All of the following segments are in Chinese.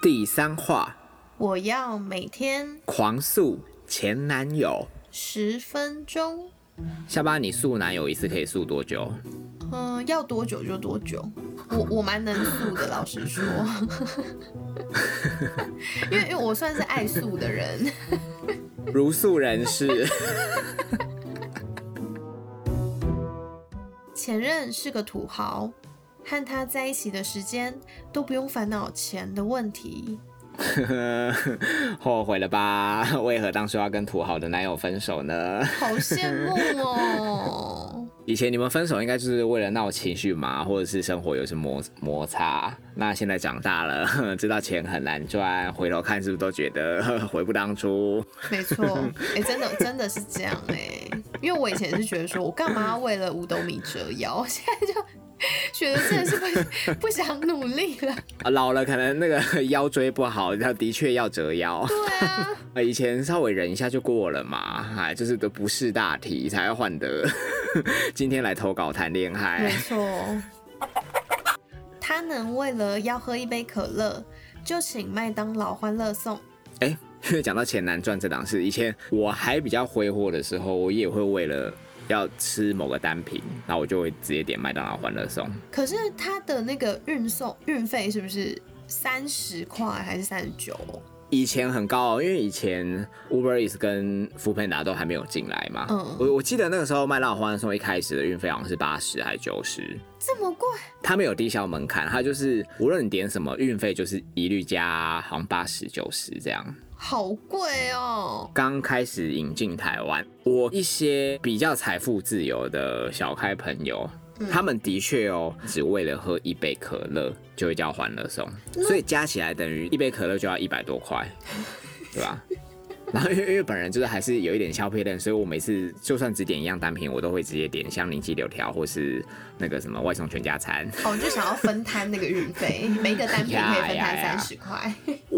第三话，我要每天狂速前男友。十分钟，下巴，你速男友一次可以速多久？嗯，要多久就多久。我我蛮能速的，老实说，因为因为我算是爱速的人。如素人士。前任是个土豪，和他在一起的时间都不用烦恼钱的问题。后悔了吧？为何当初要跟土豪的男友分手呢？好羡慕哦！以前你们分手应该就是为了闹情绪嘛，或者是生活有些摩摩擦。那现在长大了，知道钱很难赚，回头看是不是都觉得悔不当初？没错，哎，真的真的是这样哎，因为我以前是觉得说我干嘛为了五斗米折腰，现在就。觉得真的是不 不想努力了啊！老了可能那个 腰椎不好，他的确要折腰。对啊，以前稍微忍一下就过了嘛，哎，就是都不是大题才要换得。今天来投稿谈恋爱，没错。他能为了要喝一杯可乐，就请麦当劳欢乐送。哎，因为讲到钱难赚这档事，以前我还比较挥霍的时候，我也会为了。要吃某个单品，那我就会直接点麦当劳欢乐送。可是它的那个运送运费是不是三十块还是三十九？以前很高哦，因为以前 Uber Eats 跟 f o o p a n d a 都还没有进来嘛。嗯。我我记得那个时候麦当劳欢乐送一开始的运费好像是八十还是九十？这么贵？它没有低消门槛，它就是无论你点什么运费就是一律加，好像八十九十这样。好贵哦！刚开始引进台湾，我一些比较财富自由的小开朋友，他们的确哦，只为了喝一杯可乐就会叫欢乐颂，所以加起来等于一杯可乐就要一百多块，对吧？然后因为因为本人就是还是有一点消费量，所以我每次就算只点一样单品，我都会直接点香柠鸡柳条或是那个什么外送全家餐。哦，就想要分摊那个运费，每一个单品可以分摊三十块。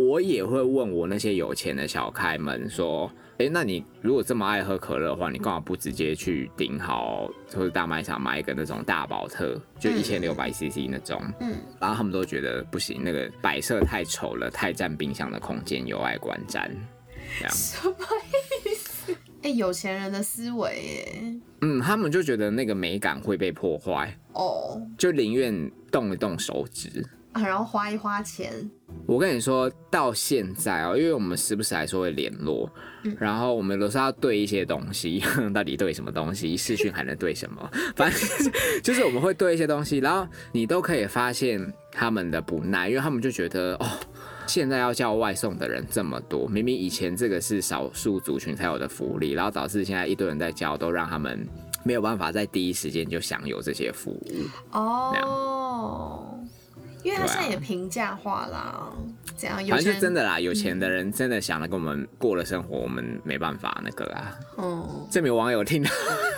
我也会问我那些有钱的小开们说，哎，那你如果这么爱喝可乐的话，你干嘛不直接去顶好或者大卖场买一个那种大宝特，就一千六百 CC 那种？嗯，然后他们都觉得不行，那个摆设太丑了，太占冰箱的空间，有碍观瞻。什么意思？哎，有钱人的思维耶。嗯，他们就觉得那个美感会被破坏哦，就宁愿动一动手指啊，然后花一花钱。我跟你说到现在哦，因为我们时不时还说会联络，然后我们都是要对一些东西，到底对什么东西？视讯还能对什么？反正 就是我们会对一些东西，然后你都可以发现他们的不耐，因为他们就觉得哦。现在要叫外送的人这么多，明明以前这个是少数族群才有的福利，然后导致现在一堆人在叫，都让他们没有办法在第一时间就享有这些服务。哦，因为他现在也平价化啦，这样反正是真的啦，有钱的人真的想了跟我们过了生活，我们没办法那个啊。哦，这名网友听到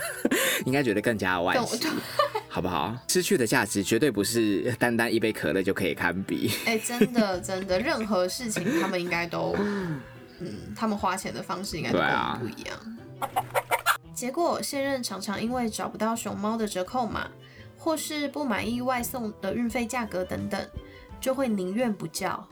应该觉得更加惋惜。好不好？失去的价值绝对不是单单一杯可乐就可以堪比。哎，真的 真的，任何事情他们应该都，嗯，他们花钱的方式应该都不一样。结果现任常常因为找不到熊猫的折扣码，或是不满意外送的运费价格等等，就会宁愿不叫。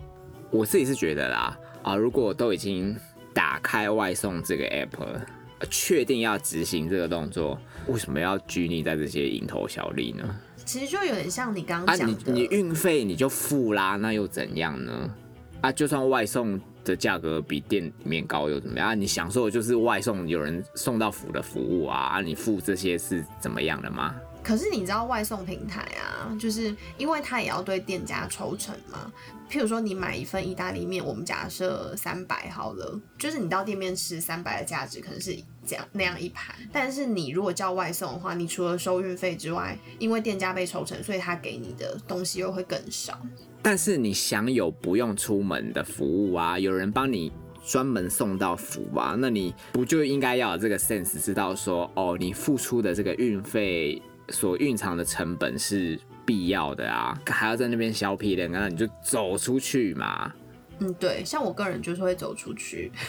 我自己是觉得啦，啊，如果都已经打开外送这个 app。确定要执行这个动作，为什么要拘泥在这些蝇头小利呢？其实就有点像你刚刚讲的，你你运费你就付啦，那又怎样呢？啊，就算外送的价格比店里面高又怎么样？你享受的就是外送有人送到府的服务啊，啊，你付这些是怎么样的吗？可是你知道外送平台啊，就是因为它也要对店家抽成嘛。譬如说你买一份意大利面，我们假设三百好了，就是你到店面吃三百的价值可能是这样那样一盘。但是你如果叫外送的话，你除了收运费之外，因为店家被抽成，所以他给你的东西又会更少。但是你享有不用出门的服务啊，有人帮你专门送到府啊，那你不就应该要有这个 sense，知道说哦，你付出的这个运费。所蕴藏的成本是必要的啊，还要在那边削皮脸，那你就走出去嘛。嗯，对，像我个人就是会走出去。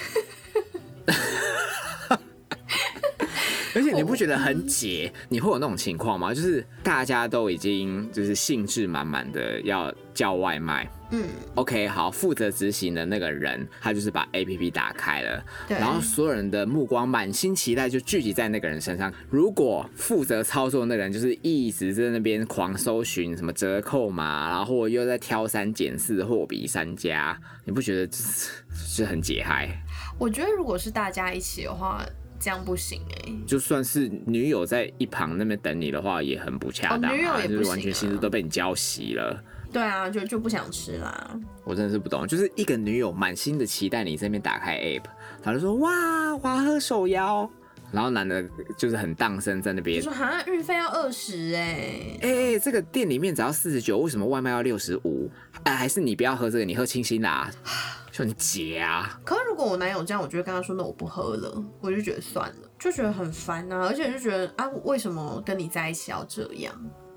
而且你不觉得很解？你会有那种情况吗？就是大家都已经就是兴致满满的要叫外卖。嗯，OK，好，负责执行的那个人，他就是把 APP 打开了，对然后所有人的目光满心期待就聚集在那个人身上。如果负责操作的那个人就是一直在那边狂搜寻什么折扣嘛，然后又在挑三拣四、货比三家，你不觉得这是是很解嗨？我觉得如果是大家一起的话，这样不行哎、就算是女友在一旁那边等你的话，也很不恰当啊，哦女友也不就是完全心思都被你浇熄了。对啊，就就不想吃啦。我真的是不懂，就是一个女友满心的期待你这边打开 app，她就说哇，我要喝手摇，然后男的就是很荡声在那就边，说好像运费要二十哎，哎、这个店里面只要四十九，为什么外卖要六十五？哎，还是你不要喝这个，你喝清新啦，就很解啊。可是如果我男友这样，我就会跟他说，那我不喝了，我就觉得算了，就觉得很烦啊，而且就觉得啊，为什么跟你在一起要这样？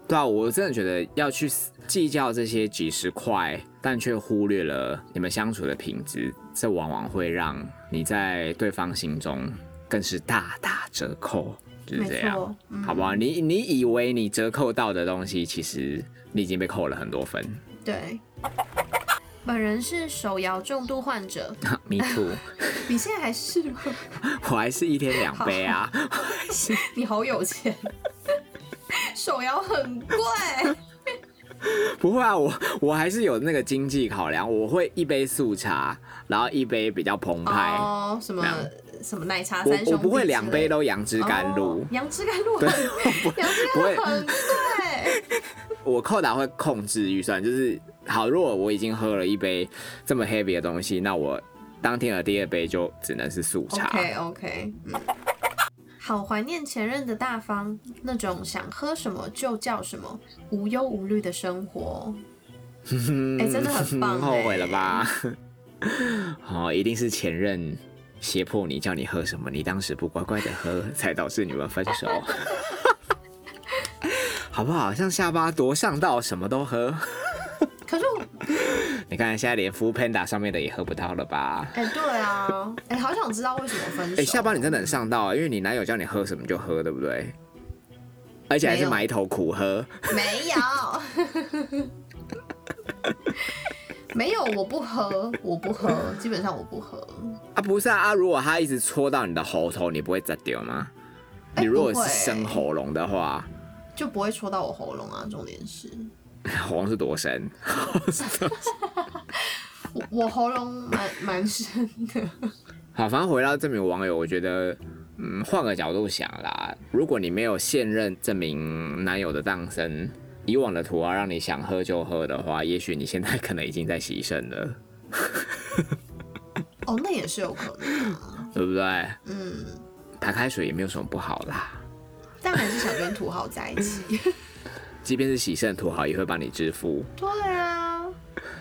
对啊，我真的觉得要去计较这些几十块，但却忽略了你们相处的品质，这往往会让你在对方心中更是大打折扣，就是没这样。嗯，好不好？你你以为你折扣到的东西，其实你已经被扣了很多分。对。本人是手摇重度患者，Me too，你现在还是吗？我还是一天两杯啊。你好有钱，手摇很贵。不会啊，我我还是有那个经济考量，我会一杯速茶，然后一杯比较澎湃。哦，什么什么奶茶我三兄弟我不会两杯都都杨枝甘露，杨 枝甘露很，杨枝甘露很贵。我扣打会控制预算，就是好，如果我已经喝了一杯这么 heavy 的东西，那我当天的第二杯就只能是素茶。OK OK，嗯。好怀念前任的大方，那种想喝什么就叫什么，无忧无虑的生活。哎、真的很棒、后悔了？吧？哦，一定是前任胁迫你叫你喝什么，你当时不乖乖的喝，才导致你们分手。好不好？像下巴多上道，什么都喝。可是我，你看现在连 f o o Panda 上面的也喝不到了吧？哎、对啊，哎、好想知道为什么分手。哎、下巴你真的很上道啊，因为你男友叫你喝什么就喝，对不对？而且还是埋头苦喝。没有，没有，我不喝，我不喝，基本上我不喝。啊，不是啊啊！如果他一直戳到你的喉头，你不会砸掉吗？哎你如果是生喉咙的话，就不会戳到我喉咙啊。重点是 喉咙是多深？我我喉咙蛮蛮深的。好，反正回到这名网友，我觉得，嗯，换个角度想啦，如果你没有现任这名男友的当身，以往的图啊让你想喝就喝的话，也许你现在可能已经在洗肾了，哦，那也是有可能啊。对不对？嗯，白开水也没有什么不好啦，但还是想跟土豪在一起。即便是喜胜土豪也会帮你支付。对啊，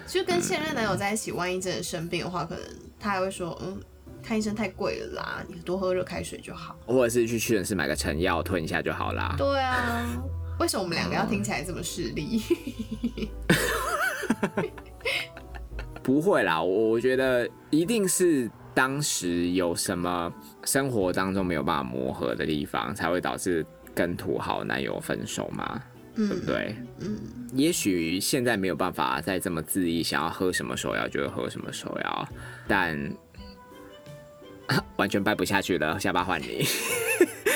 就跟现任男友在一起，万一真的生病的话，可能他还会说，嗯，看医生太贵了啦，你多喝热开水就好。或者是去屈臣氏买个成药吞一下就好啦。对啊，为什么我们两个要听起来这么势利？不会啦，我我觉得一定是当时有什么生活当中没有办法磨合的地方，才会导致跟土豪男友分手嘛，对不嗯对？嗯，也许现在没有办法再这么恣意，想要喝什么手摇就会喝什么手摇，但 完全掰不下去了，下巴换你。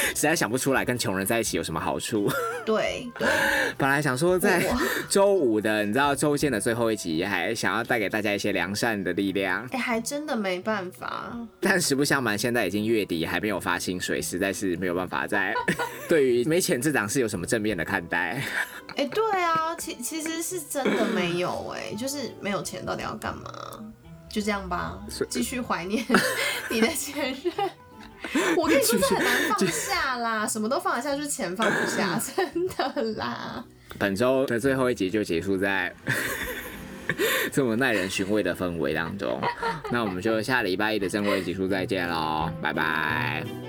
实在想不出来跟穷人在一起有什么好处。对 对，本来想说在 周五的，你知道周间的最后一集，还想要带给大家一些良善的力量，哎、还真的没办法。但实不相瞒，现在已经月底还没有发薪水，实在是没有办法在对于没钱这档事有什么正面的看待。哎、对啊，其其实是真的没有哎、就是没有钱到底要干嘛？就这样吧，继续怀念你的前任。我跟你说，这很难放下啦，什么都放得下，就是钱放不下，真的啦。本周的最后一集就结束在 这么耐人寻味的氛围当中，那我们就下礼拜一的正规集数再见喽，拜拜。